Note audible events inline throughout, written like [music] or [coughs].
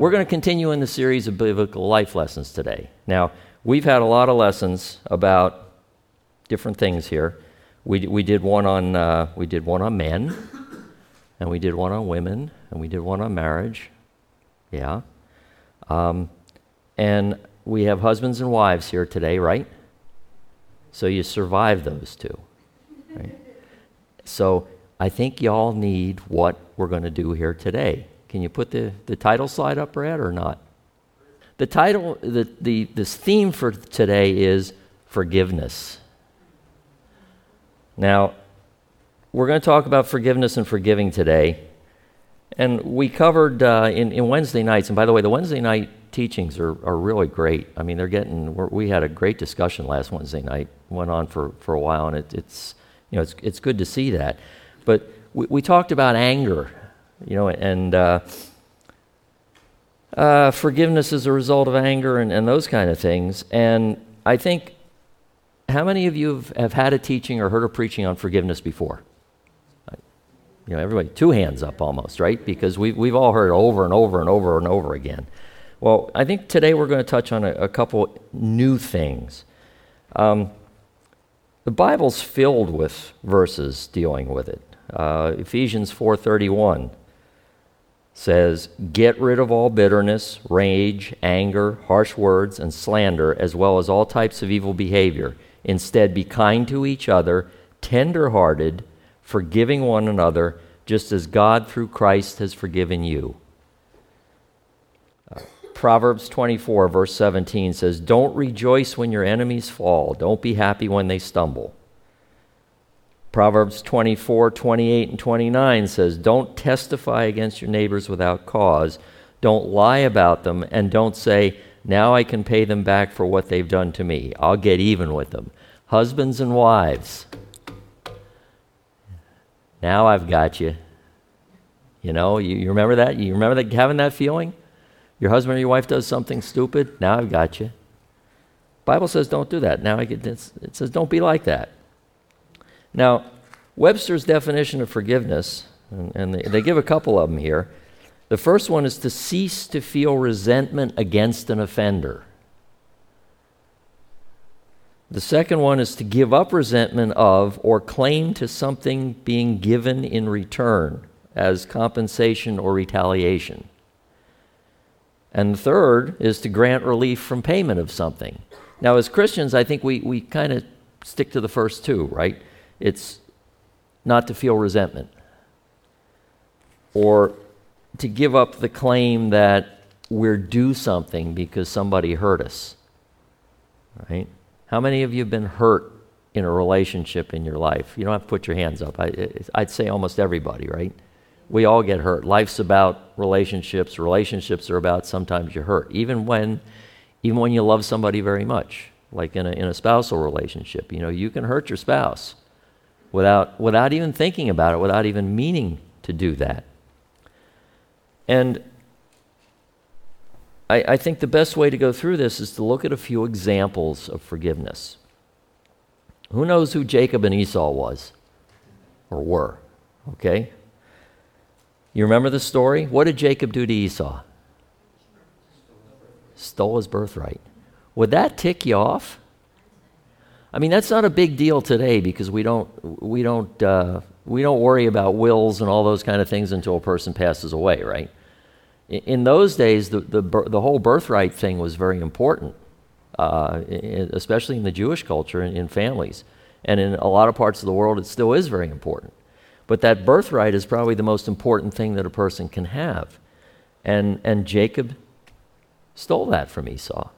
We're going to continue in the series of biblical life lessons today. Now, we've had a lot of lessons about different things here. We, we did one on uh, we did one on men, and we did one on women, and we did one on marriage. Yeah, um, and we have husbands and wives here today, right? So you survive those two, right? So I think y'all need what we're going to do here today. Can you put the, the title slide up, Brad, or not? The title, the, the, this theme for today is forgiveness. Now, we're going to talk about forgiveness and forgiving today. And we covered uh, in, in Wednesday nights, and by the way, the Wednesday night teachings are, are really great. I mean, they're getting, we had a great discussion last Wednesday night, went on for, for a while, and it, it's, you know, it's, it's good to see that. But we, we talked about anger you know, and uh, uh, forgiveness is a result of anger and, and those kind of things. And I think, how many of you have, have had a teaching or heard a preaching on forgiveness before? You know, everybody, two hands up almost, right? Because we've, we've all heard it over and over and over and over again. Well, I think today we're going to touch on a, a couple new things. Um, the Bible's filled with verses dealing with it. Uh, Ephesians 4:31 says, Get rid of all bitterness, rage, anger, harsh words, and slander, as well as all types of evil behavior. Instead, be kind to each other, tender hearted, forgiving one another, just as God through Christ has forgiven you. Uh, Proverbs 24, verse 17 says, Don't rejoice when your enemies fall, don't be happy when they stumble. Proverbs 24, 28, and 29 says, Don't testify against your neighbors without cause. Don't lie about them, and don't say, Now I can pay them back for what they've done to me. I'll get even with them. Husbands and wives, now I've got you. You know, you, you remember that? You remember that, having that feeling? Your husband or your wife does something stupid, now I've got you. Bible says don't do that. Now I get, it says don't be like that. Now, Webster's definition of forgiveness, and, and they, they give a couple of them here. The first one is to cease to feel resentment against an offender. The second one is to give up resentment of or claim to something being given in return as compensation or retaliation. And the third is to grant relief from payment of something. Now, as Christians, I think we, we kind of stick to the first two, right? It's not to feel resentment or to give up the claim that we're due something because somebody hurt us. Right? How many of you have been hurt in a relationship in your life? You don't have to put your hands up. I, would say almost everybody, right? We all get hurt. Life's about relationships. Relationships are about sometimes you hurt, even when, even when you love somebody very much, like in a, in a spousal relationship. You know, you can hurt your spouse without, without even thinking about it, without even meaning to do that. And I, I think the best way to go through this is to look at a few examples of forgiveness. Who knows who Jacob and Esau was or were? Okay? You remember the story? What did Jacob do to Esau? Stole his birthright. Would that tick you off? I mean, that's not a big deal today because we don't, we don't, uh, we don't worry about wills and all those kind of things until a person passes away, right? In, those days, the, the, the whole birthright thing was very important, uh, especially in the Jewish culture and in families. And in a lot of parts of the world, it still is very important. But that birthright is probably the most important thing that a person can have. And, and Jacob stole that from Esau.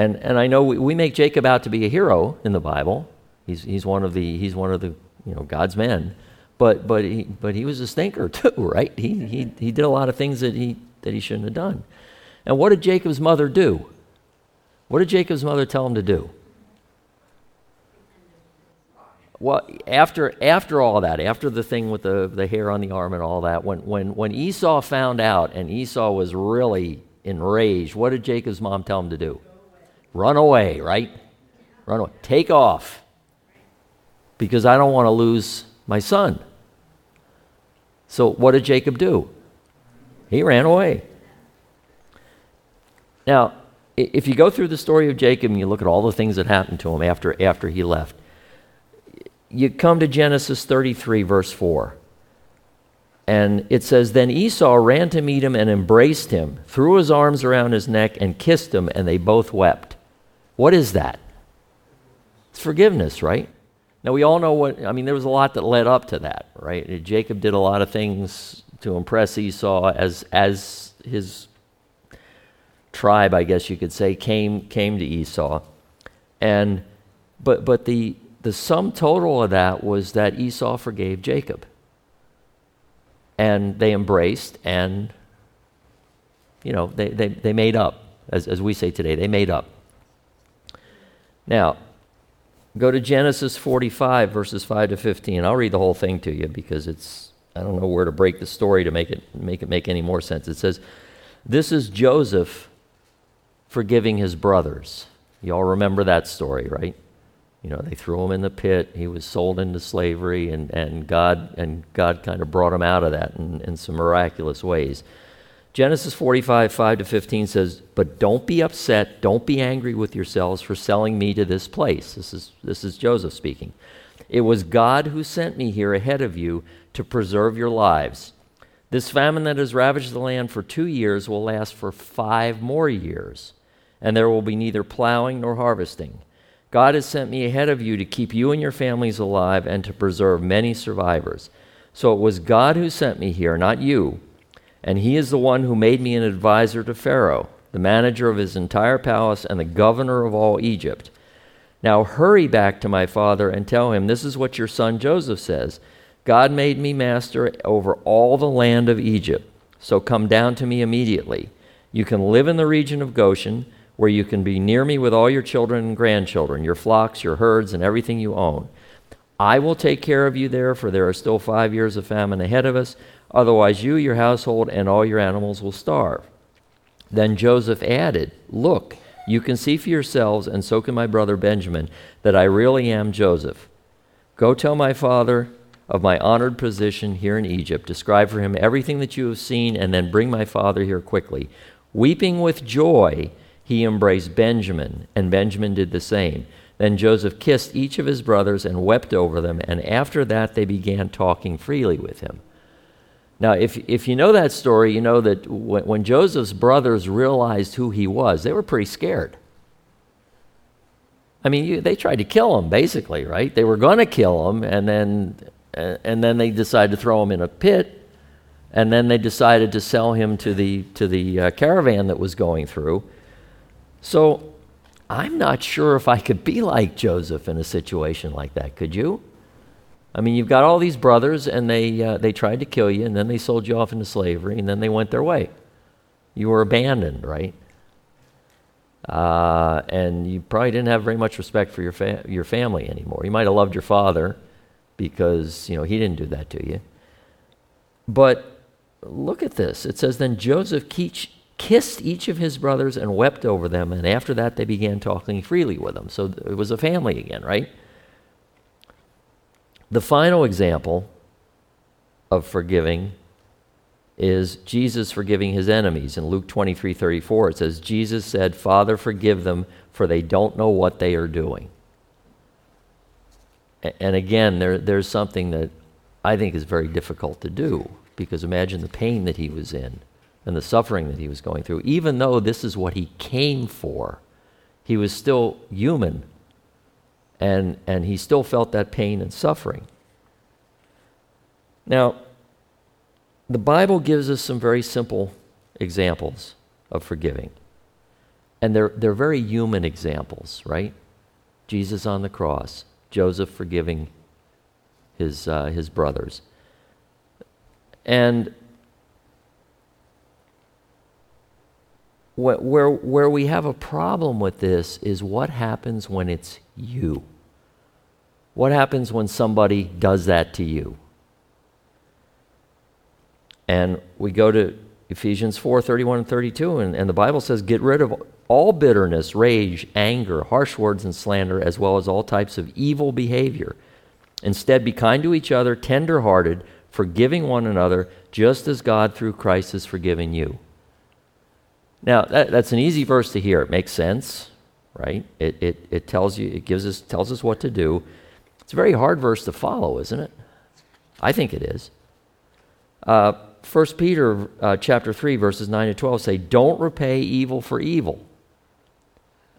And, and I know we, we make Jacob out to be a hero in the Bible. He's, he's, one, of the, he's one of the, you know, God's men. But, but, he, but he was a stinker [laughs] too, right? He, he, he did a lot of things that he, that he shouldn't have done. And what did Jacob's mother do? What did Jacob's mother tell him to do? Well, after, after all that, after the thing with the, the hair on the arm and all that, when, when, when Esau found out and Esau was really enraged, what did Jacob's mom tell him to do? Run away, right? Run away. Take off. Because I don't want to lose my son. So what did Jacob do? He ran away. Now, if you go through the story of Jacob and you look at all the things that happened to him after, after he left, you come to Genesis 33, verse 4. And it says, Then Esau ran to meet him and embraced him, threw his arms around his neck, and kissed him, and they both wept. What is that? It's forgiveness, right? Now, we all know what, I mean, there was a lot that led up to that, right? Jacob did a lot of things to impress Esau as, as his tribe, I guess you could say, came, came to Esau. And, but, but the, the sum total of that was that Esau forgave Jacob. And they embraced and, you know, they, they, they made up, as, as we say today, they made up. Now, go to Genesis 45, verses 5 to 15. I'll read the whole thing to you because it's, I don't know where to break the story to make it make, it make any more sense. It says, This is Joseph forgiving his brothers. You all remember that story, right? You know, they threw him in the pit. He was sold into slavery, and, and, God, and God kind of brought him out of that in, in some miraculous ways. Genesis 45, 5 to 15 says, But don't be upset, don't be angry with yourselves for selling me to this place. This is, this is Joseph speaking. It was God who sent me here ahead of you to preserve your lives. This famine that has ravaged the land for two years will last for five more years and there will be neither plowing nor harvesting. God has sent me ahead of you to keep you and your families alive and to preserve many survivors. So it was God who sent me here, not you. And he is the one who made me an advisor to Pharaoh, the manager of his entire palace and the governor of all Egypt. Now hurry back to my father and tell him, This is what your son Joseph says God made me master over all the land of Egypt. So come down to me immediately. You can live in the region of Goshen where you can be near me with all your children and grandchildren, your flocks, your herds, and everything you own. I will take care of you there, for there are still five years of famine ahead of us. Otherwise, you, your household, and all your animals will starve. Then Joseph added, Look, you can see for yourselves, and so can my brother Benjamin, that I really am Joseph. Go tell my father of my honored position here in Egypt. Describe for him everything that you have seen, and then bring my father here quickly. Weeping with joy, he embraced Benjamin, and Benjamin did the same. Then Joseph kissed each of his brothers and wept over them, and after that they began talking freely with him. Now, if, if you know that story, you know that when, when Joseph's brothers realized who he was, they were pretty scared. I mean, you, they tried to kill him, basically, right? They were going to kill him, and then, and then they decided to throw him in a pit, and then they decided to sell him to the, to the uh, caravan that was going through. So I'm not sure if I could be like Joseph in a situation like that. Could you? I mean, you've got all these brothers, and they, uh, they tried to kill you, and then they sold you off into slavery, and then they went their way. You were abandoned, right? Uh, and you probably didn't have very much respect for your, fa- your family anymore. You might have loved your father because, you know, he didn't do that to you. But look at this. It says, Then Joseph kissed each of his brothers and wept over them, and after that they began talking freely with them. So it was a family again, right? The final example of forgiving is Jesus forgiving his enemies. In Luke 23 34, it says, Jesus said, Father, forgive them, for they don't know what they are doing. And again, there, there's something that I think is very difficult to do because imagine the pain that he was in and the suffering that he was going through, even though this is what he came for, he was still human and, and he still felt that pain and suffering. Now, the Bible gives us some very simple examples of forgiving. And they're, they're very human examples, right? Jesus on the cross, Joseph forgiving his, uh, his brothers. And where, where we have a problem with this is what happens when it's you. What happens when somebody does that to you? And we go to Ephesians 4 31 and 32, and, and the Bible says, Get rid of all bitterness, rage, anger, harsh words, and slander, as well as all types of evil behavior. Instead, be kind to each other, tender hearted, forgiving one another, just as God through Christ has forgiven you. Now, that, that's an easy verse to hear. It makes sense, right? It, it, it tells you, it gives us, tells us what to do. It's a very hard verse to follow, isn't it? I think it is. Uh, 1 Peter uh, chapter 3, verses 9 to 12 say, Don't repay evil for evil.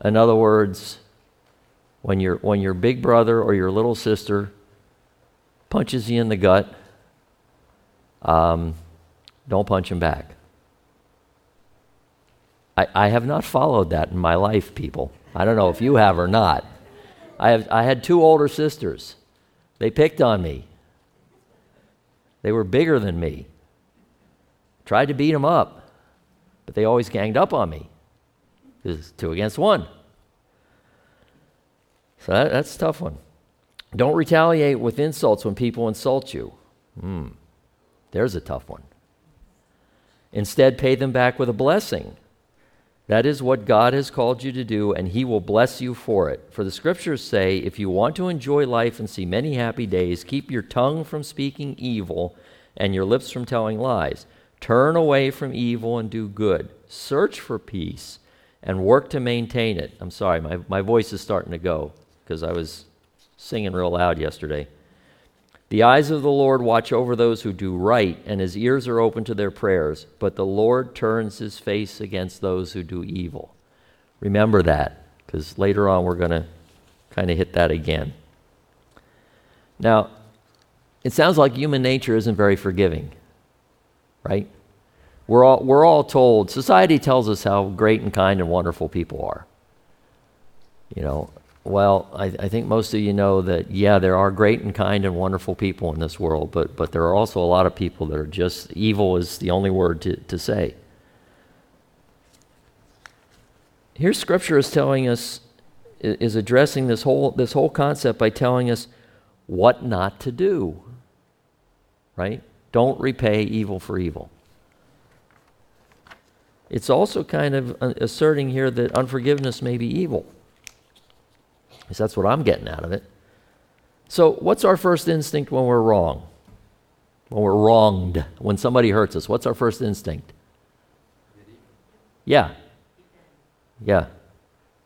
In other words, when, your when your big brother or your little sister punches you in the gut, um, don't punch him back. I, I have not followed that in my life, people. I don't know if you have or not. I, have, I had two older sisters. They picked on me. They were bigger than me. Tried to beat them up, but they always ganged up on me. It's two against one. So that, that's a tough one. Don't retaliate with insults when people insult you. Hmm, there's a tough one. Instead, pay them back with a blessing. That is what God has called you to do, and He will bless you for it. For the scriptures say, if you want to enjoy life and see many happy days, keep your tongue from speaking evil and your lips from telling lies. Turn away from evil and do good. Search for peace and work to maintain it. I'm sorry, my, my voice is starting to go because I was singing real loud yesterday. The eyes of the Lord watch over those who do right, and his ears are open to their prayers, but the Lord turns his face against those who do evil. Remember that, because later on we're going to kind of hit that again. Now, it sounds like human nature isn't very forgiving, right? We're all, we're all told, society tells us how great and kind and wonderful people are. You know, well, I, I, think most of you know that, yeah, there are great and kind and wonderful people in this world, but, but there are also a lot of people that are just evil, is the only word to, to say. Here, Scripture is telling us, is addressing this whole, this whole concept by telling us what not to do, right? Don't repay evil for evil. It's also kind of uh, asserting here that unforgiveness may be evil that's what I'm getting out of it. So, what's our first instinct when we're wrong? When we're wronged, when somebody hurts us, what's our first instinct? Yeah. Yeah.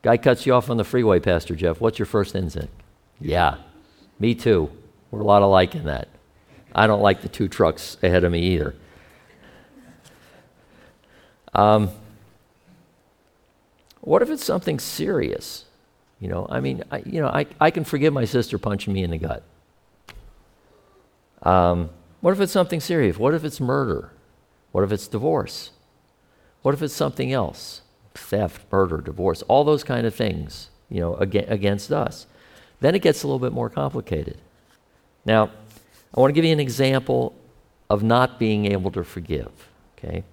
Guy cuts you off on the freeway, Pastor Jeff. What's your first instinct? Yeah. Me too. We're a lot alike in that. I don't like the two trucks ahead of me either. Um, what if it's something serious? You know, I mean, I, you know, I, I can forgive my sister punching me in the gut. Um, what if it's something serious? What if it's murder? What if it's divorce? What if it's something else? Theft, murder, divorce, all those kind of things, you know, ag- against us. Then it gets a little bit more complicated. Now, I want to give you an example of not being able to forgive, okay?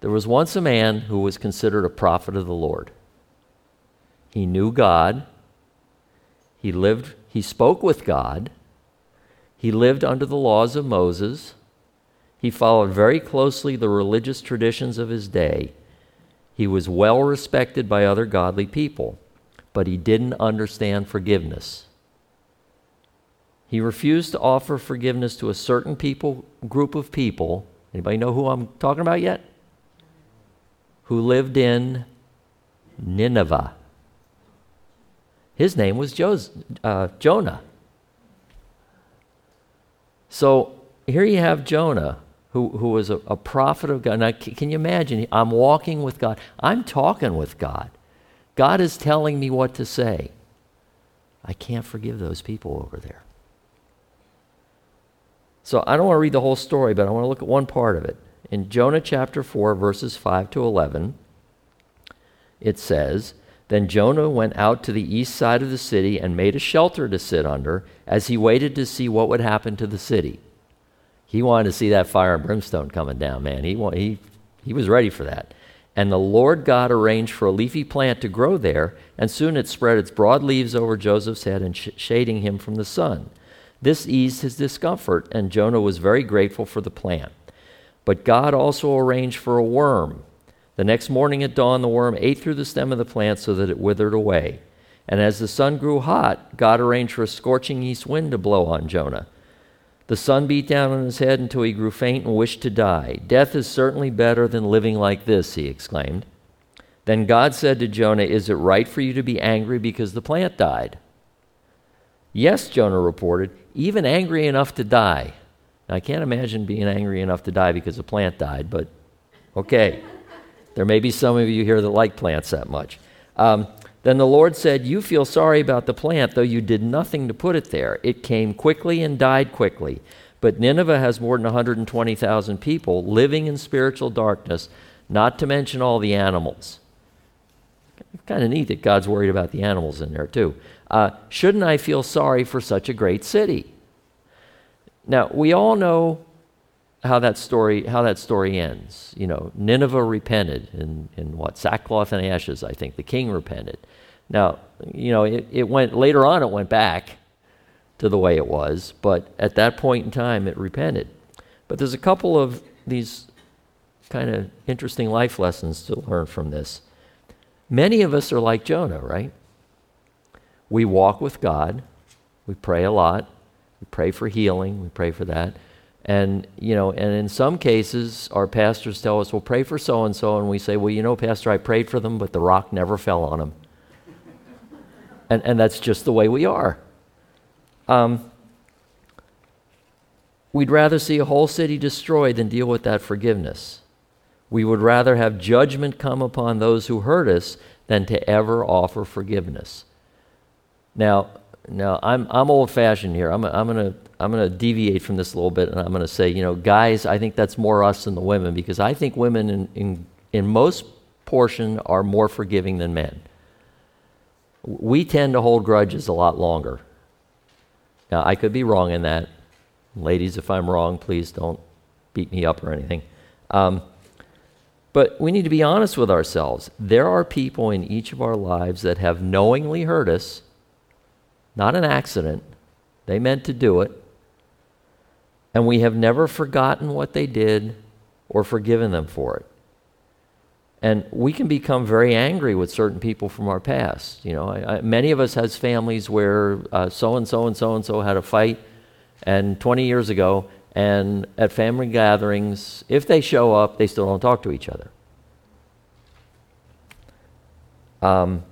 There was once a man who was considered a prophet of the Lord. He knew God. He lived, he spoke with God. He lived under the laws of Moses. He followed very closely the religious traditions of his day. He was well respected by other godly people, but he didn't understand forgiveness. He refused to offer forgiveness to a certain people, group of people. Anybody know who I'm talking about yet? Who lived in Nineveh. His name was uh, Jonah. So here you have Jonah, who, who was a, a prophet of God. Now, can you imagine? I'm walking with God, I'm talking with God. God is telling me what to say. I can't forgive those people over there. So I don't want to read the whole story, but I want to look at one part of it. In Jonah chapter 4, verses 5 to 11, it says, then Jonah went out to the east side of the city and made a shelter to sit under as he waited to see what would happen to the city. He wanted to see that fire and brimstone coming down, man. He, he, he was ready for that. And the Lord God arranged for a leafy plant to grow there, and soon it spread its broad leaves over Joseph's head and sh- shading him from the sun. This eased his discomfort, and Jonah was very grateful for the plant. But God also arranged for a worm the next morning at dawn, the worm ate through the stem of the plant so that it withered away. And as the sun grew hot, God arranged for a scorching east wind to blow on Jonah. The sun beat down on his head until he grew faint and wished to die. Death is certainly better than living like this, he exclaimed. Then God said to Jonah, Is it right for you to be angry because the plant died? Yes, Jonah reported, even angry enough to die. Now, I can't imagine being angry enough to die because a plant died, but okay. There may be some of you here that like plants that much. Um, then the Lord said, You feel sorry about the plant, though you did nothing to put it there. It came quickly and died quickly. But Nineveh has more than 120,000 people living in spiritual darkness, not to mention all the animals. Kind of neat that God's worried about the animals in there, too. Uh, shouldn't I feel sorry for such a great city? Now, we all know how that story how that story ends. You know, Nineveh repented in, in what sackcloth and ashes. I think the king repented. Now, you know, it, it went later on. It went back to the way it was, but at that point in time, it repented. But there's a couple of these kind of interesting life lessons to learn from this. Many of us are like Jonah, right? We walk with God. We pray a lot. We pray for healing. We pray for that. And, you know, and in some cases, our pastors tell us, well, pray for so and so. And we say, well, you know, Pastor, I prayed for them, but the rock never fell on them. and, and that's just the way we are. Um, we'd rather see a whole city destroyed than deal with that forgiveness. We would rather have judgment come upon those who hurt us than to ever offer forgiveness. Now, now I'm, I'm old fashioned here. I'm, I'm going to I'm going to deviate from this a little bit and I'm going to say, you know, guys, I think that's more us than the women because I think women in, in, in most portion are more forgiving than men. We tend to hold grudges a lot longer. Now, I could be wrong in that. Ladies, if I'm wrong, please don't beat me up or anything. Um, but we need to be honest with ourselves. There are people in each of our lives that have knowingly hurt us, not an accident, they meant to do it and we have never forgotten what they did or forgiven them for it. And we can become very angry with certain people from our past. You know, I, I, many of us has families where so and so and so and so had a fight, and 20 years ago, and at family gatherings, if they show up, they still don't talk to each other. Um,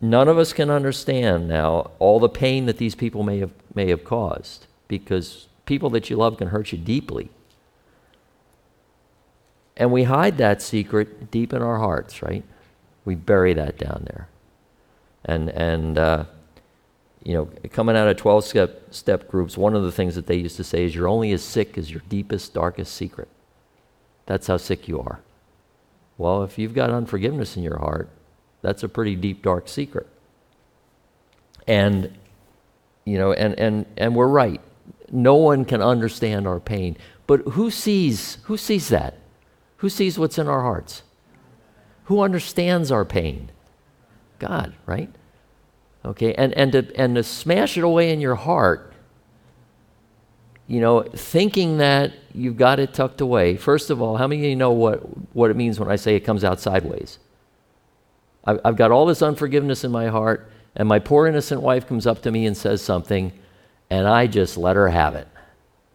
none of us can understand now all the pain that these people may have may have caused because people that you love can hurt you deeply. And we hide that secret deep in our hearts, right? We bury that down there. And, and uh, you know, coming out of 12 step, step groups, one of the things that they used to say is you're only as sick as your deepest, darkest secret. That's how sick you are. Well, if you've got unforgiveness in your heart, that's a pretty deep, dark secret. And, you know, and, and, and we're right no one can understand our pain. But who sees, who sees that? Who sees what's in our hearts? Who understands our pain? God, right? Okay, and, and, to, and to smash it away in your heart, you know, thinking that you've got it tucked away. First of all, how many of you know what, what it means when I say it comes out sideways? I've, I've got all this unforgiveness in my heart, and my poor innocent wife comes up to me and says something, and I just let her have it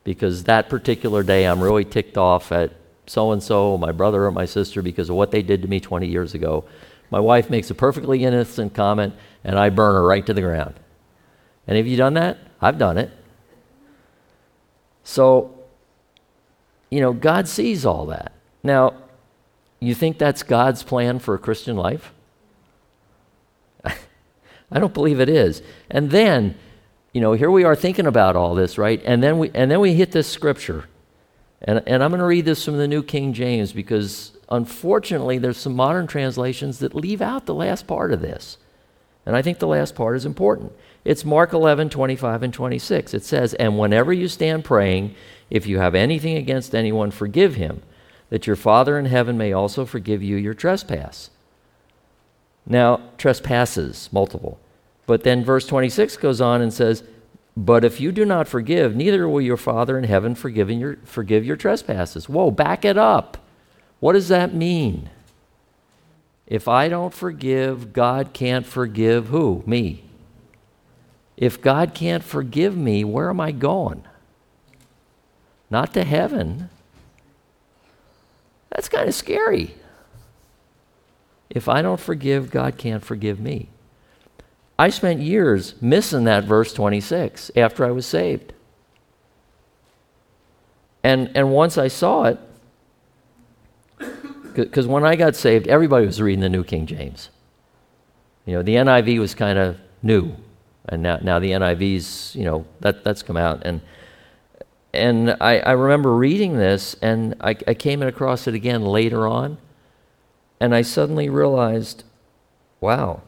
because that particular day I'm really ticked off at so and so, my brother or my sister, because of what they did to me 20 years ago. My wife makes a perfectly innocent comment, and I burn her right to the ground. Any of you done that? I've done it. So, you know, God sees all that. Now, you think that's God's plan for a Christian life? [laughs] I don't believe it is. And then you know, here we are thinking about all this, right? And then we, and then we hit this scripture. And, and I'm going to read this from the New King James because unfortunately there's some modern translations that leave out the last part of this. And I think the last part is important. It's Mark 11, 25 and 26. It says, And whenever you stand praying, if you have anything against anyone, forgive him, that your Father in heaven may also forgive you your trespass. Now, trespasses, multiple. But then verse 26 goes on and says, But if you do not forgive, neither will your Father in heaven forgive your, forgive your trespasses. Whoa, back it up. What does that mean? If I don't forgive, God can't forgive who? Me. If God can't forgive me, where am I going? not to heaven. That's kind of scary. If I don't forgive, God can't forgive me. I spent years missing that verse 26 after I was saved. And, and once I saw it, [coughs] because when I got saved, everybody was reading the New King James. You know, the NIV was kind of new, and now, now the NIV's, you know, that, that's come out. And, and I, I remember reading this, and I, I came across it again later on, and I suddenly realized, wow.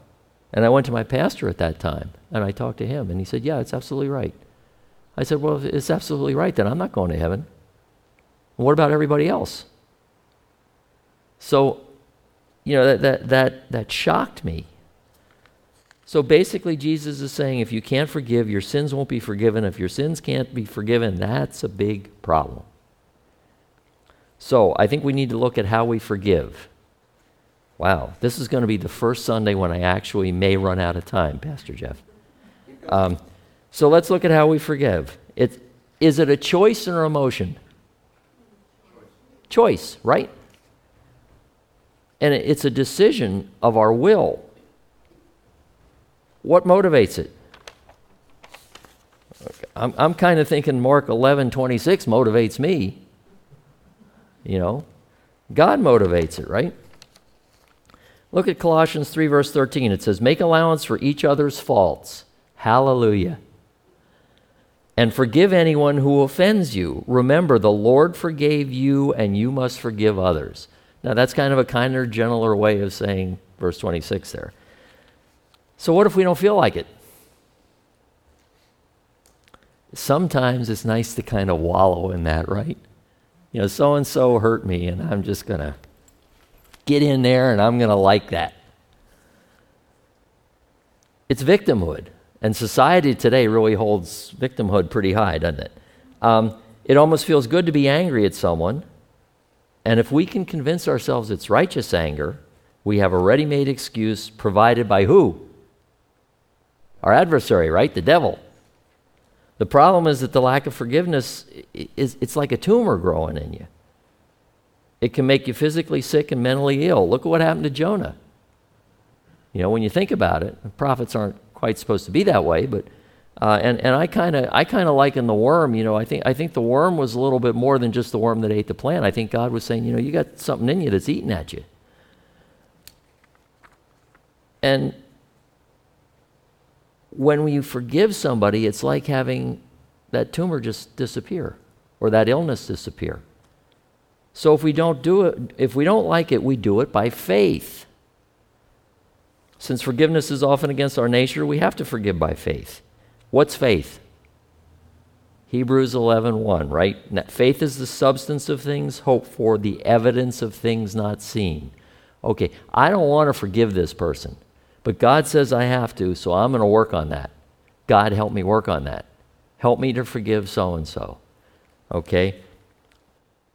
And I went to my pastor at that time, and I talked to him, and he said, yeah, it's absolutely right. I said, well, it's absolutely right, then I'm not going to heaven. What about everybody else? So, you know, that, that, that, that shocked me. So basically, Jesus is saying if you can't forgive, your sins won't be forgiven. If your sins can't be forgiven, that's a big problem. So I think we need to look at how we forgive. Wow, this is going to be the first Sunday when I actually may run out of time, Pastor Jeff. Um, so let's look at how we forgive. It, is it a choice or emotion? Choice, right? And it's a decision of our will. What motivates it? I'm, I'm kind of thinking Mark 11, 26 motivates me. You know, God motivates it, right? Look at Colossians 3, verse 13. It says, Make allowance for each other's faults. Hallelujah. And forgive anyone who offends you. Remember, the Lord forgave you, and you must forgive others. Now, that's kind of a kinder, gentler way of saying verse 26 there. So, what if we don't feel like it? Sometimes it's nice to kind of wallow in that, right? You know, so and so hurt me, and I'm just going to get in there and I'm going to like that. It's victimhood. And society today really holds victimhood pretty high, doesn't it? Um, it almost feels good to be angry at someone and if we can convince ourselves it's righteous anger, we have a ready made excuse provided by who? Our adversary, right? The devil. The problem is that the lack of forgiveness is it's like a tumor growing in you. It can make you physically sick and mentally ill. Look at what happened to Jonah. You know, when you think about it, prophets aren't quite supposed to be that way, but uh, and, and I kind of I kind of liken the worm. You know, I think I think the worm was a little bit more than just the worm that ate the plant. I think God was saying, you know, you got something in you that's eating at you. And when you forgive somebody, it's like having that tumor just disappear or that illness disappear. So if we don't do it, if we don't like it, we do it by faith. Since forgiveness is often against our nature, we have to forgive by faith. What's faith? Hebrews 11:1, 1, right? Faith is the substance of things hoped for, the evidence of things not seen. Okay, I don't want to forgive this person, but God says I have to, so I'm going to work on that. God, help me work on that. Help me to forgive so and so. Okay?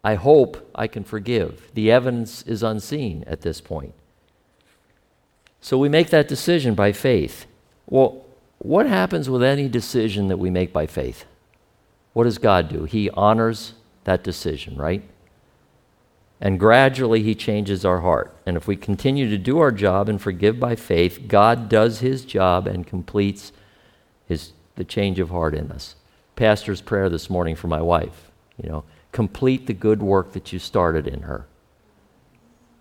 I hope I can forgive. The evidence is unseen at this point. So we make that decision by faith. Well, what happens with any decision that we make by faith? What does God do? He honors that decision, right? And gradually he changes our heart. And if we continue to do our job and forgive by faith, God does his job and completes his, the change of heart in us. Pastor's prayer this morning for my wife, you know, complete the good work that you started in her.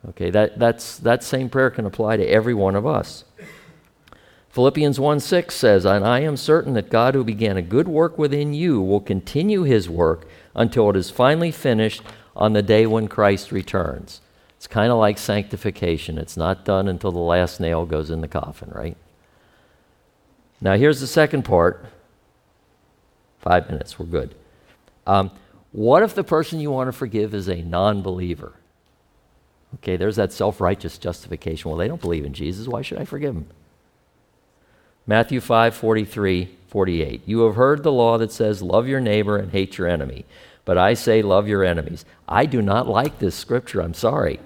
Okay, that, that's, that same prayer can apply to every one of us. Philippians 1 6 says, And I am certain that God who began a good work within you will continue his work until it is finally finished on the day when Christ returns. It's kind of like sanctification. It's not done until the last nail goes in the coffin, right? Now, here's the second part. Five minutes, we're good. Um, what if the person you want to forgive is a non believer? Okay, there's that self righteous justification. Well, they don't believe in Jesus. Why should I forgive them? Matthew 5 43, 48. You have heard the law that says, Love your neighbor and hate your enemy. But I say, Love your enemies. I do not like this scripture. I'm sorry.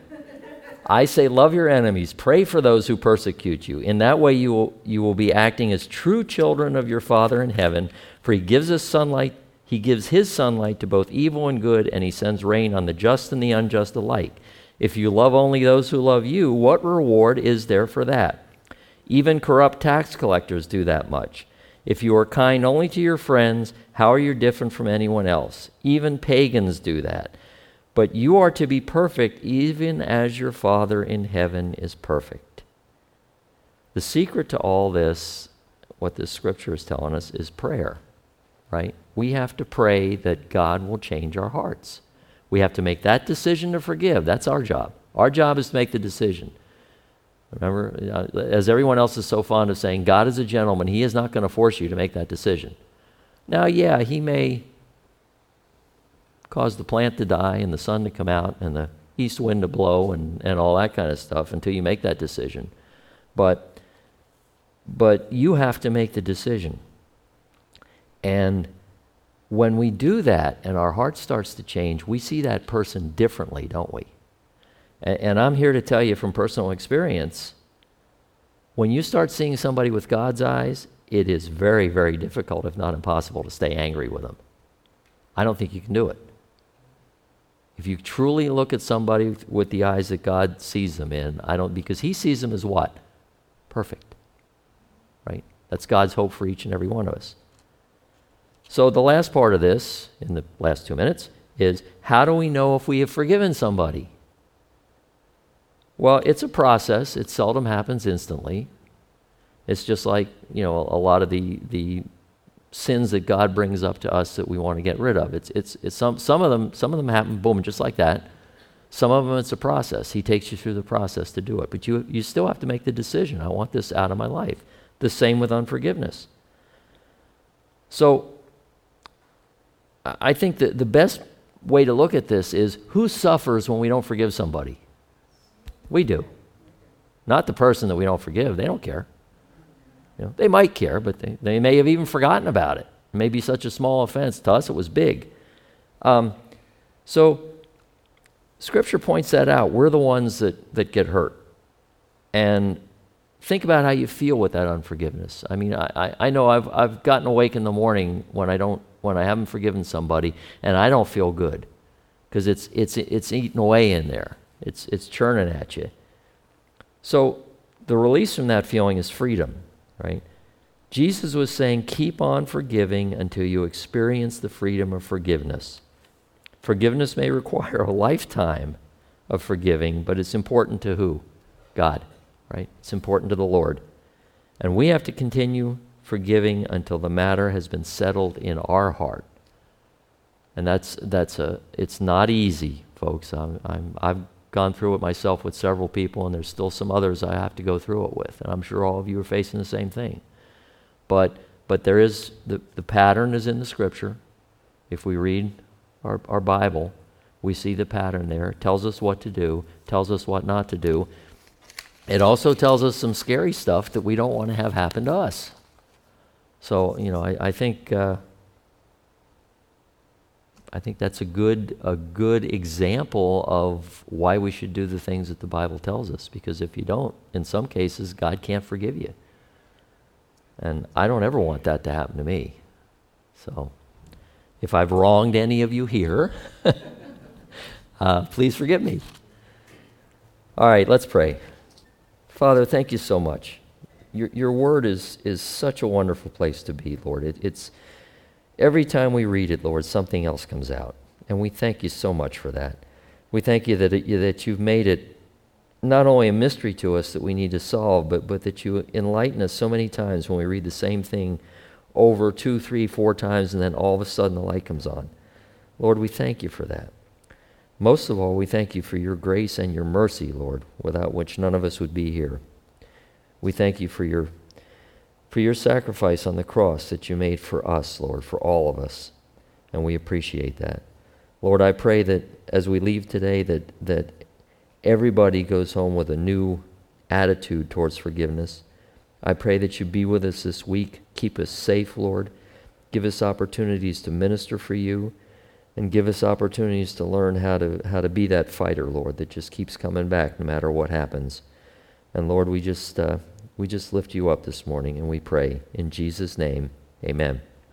I say, Love your enemies. Pray for those who persecute you. In that way, you will, you will be acting as true children of your Father in heaven, for he gives us sunlight. He gives his sunlight to both evil and good, and he sends rain on the just and the unjust alike. If you love only those who love you, what reward is there for that? Even corrupt tax collectors do that much. If you are kind only to your friends, how are you different from anyone else? Even pagans do that. But you are to be perfect, even as your Father in heaven is perfect. The secret to all this, what this scripture is telling us, is prayer, right? We have to pray that God will change our hearts. We have to make that decision to forgive. That's our job. Our job is to make the decision. Remember, uh, as everyone else is so fond of saying, God is a gentleman. He is not going to force you to make that decision. Now, yeah, He may cause the plant to die and the sun to come out and the east wind to blow and, and all that kind of stuff until you make that decision. But, but you have to make the decision. And when we do that and our heart starts to change, we see that person differently, don't we? And, and I'm here to tell you from personal experience when you start seeing somebody with God's eyes, it is very, very difficult, if not impossible, to stay angry with them. I don't think you can do it. If you truly look at somebody with the eyes that God sees them in, I don't, because He sees them as what? Perfect. Right? That's God's hope for each and every one of us. So, the last part of this, in the last two minutes, is how do we know if we have forgiven somebody? Well, it's a process. It seldom happens instantly. It's just like, you know, a lot of the, the sins that God brings up to us that we want to get rid of. It's, it's, it's some, some, of them, some of them happen, boom, just like that. Some of them, it's a process. He takes you through the process to do it. But you, you still have to make the decision. I want this out of my life. The same with unforgiveness. So I think that the best way to look at this is who suffers when we don't forgive somebody? We do. Not the person that we don't forgive. They don't care. You know, they might care, but they, they may have even forgotten about it. It may be such a small offense. To us, it was big. Um, so, Scripture points that out. We're the ones that, that get hurt. And think about how you feel with that unforgiveness. I mean, I, I know I've, I've gotten awake in the morning when I, don't, when I haven't forgiven somebody, and I don't feel good because it's, it's, it's eating away in there. It's, it's churning at you. So the release from that feeling is freedom, right? Jesus was saying, keep on forgiving until you experience the freedom of forgiveness. Forgiveness may require a lifetime of forgiving, but it's important to who? God, right? It's important to the Lord. And we have to continue forgiving until the matter has been settled in our heart. And that's, that's a, it's not easy, folks. I'm, I'm, I've gone through it myself with several people, and there's still some others I have to go through it with. And I'm sure all of you are facing the same thing. But, but there is, the, the pattern is in the scripture. If we read our, our Bible, we see the pattern there. It tells us what to do, tells us what not to do. It also tells us some scary stuff that we don't want to have happen to us. So, you know, I, I think. Uh, I think that's a good, a good example of why we should do the things that the Bible tells us. Because if you don't, in some cases, God can't forgive you. And I don't ever want that to happen to me. So if I've wronged any of you here, [laughs] uh, please forgive me. All right, let's pray. Father, thank you so much. Your, your word is, is such a wonderful place to be, Lord. It, it's Every time we read it, Lord, something else comes out. And we thank you so much for that. We thank you that, it, that you've made it not only a mystery to us that we need to solve, but, but that you enlighten us so many times when we read the same thing over two, three, four times, and then all of a sudden the light comes on. Lord, we thank you for that. Most of all, we thank you for your grace and your mercy, Lord, without which none of us would be here. We thank you for your for your sacrifice on the cross that you made for us, Lord, for all of us. And we appreciate that. Lord, I pray that as we leave today that, that everybody goes home with a new attitude towards forgiveness. I pray that you be with us this week. Keep us safe, Lord. Give us opportunities to minister for you and give us opportunities to learn how to, how to be that fighter, Lord, that just keeps coming back no matter what happens. And Lord, we just, uh, we just lift you up this morning and we pray in Jesus' name, amen.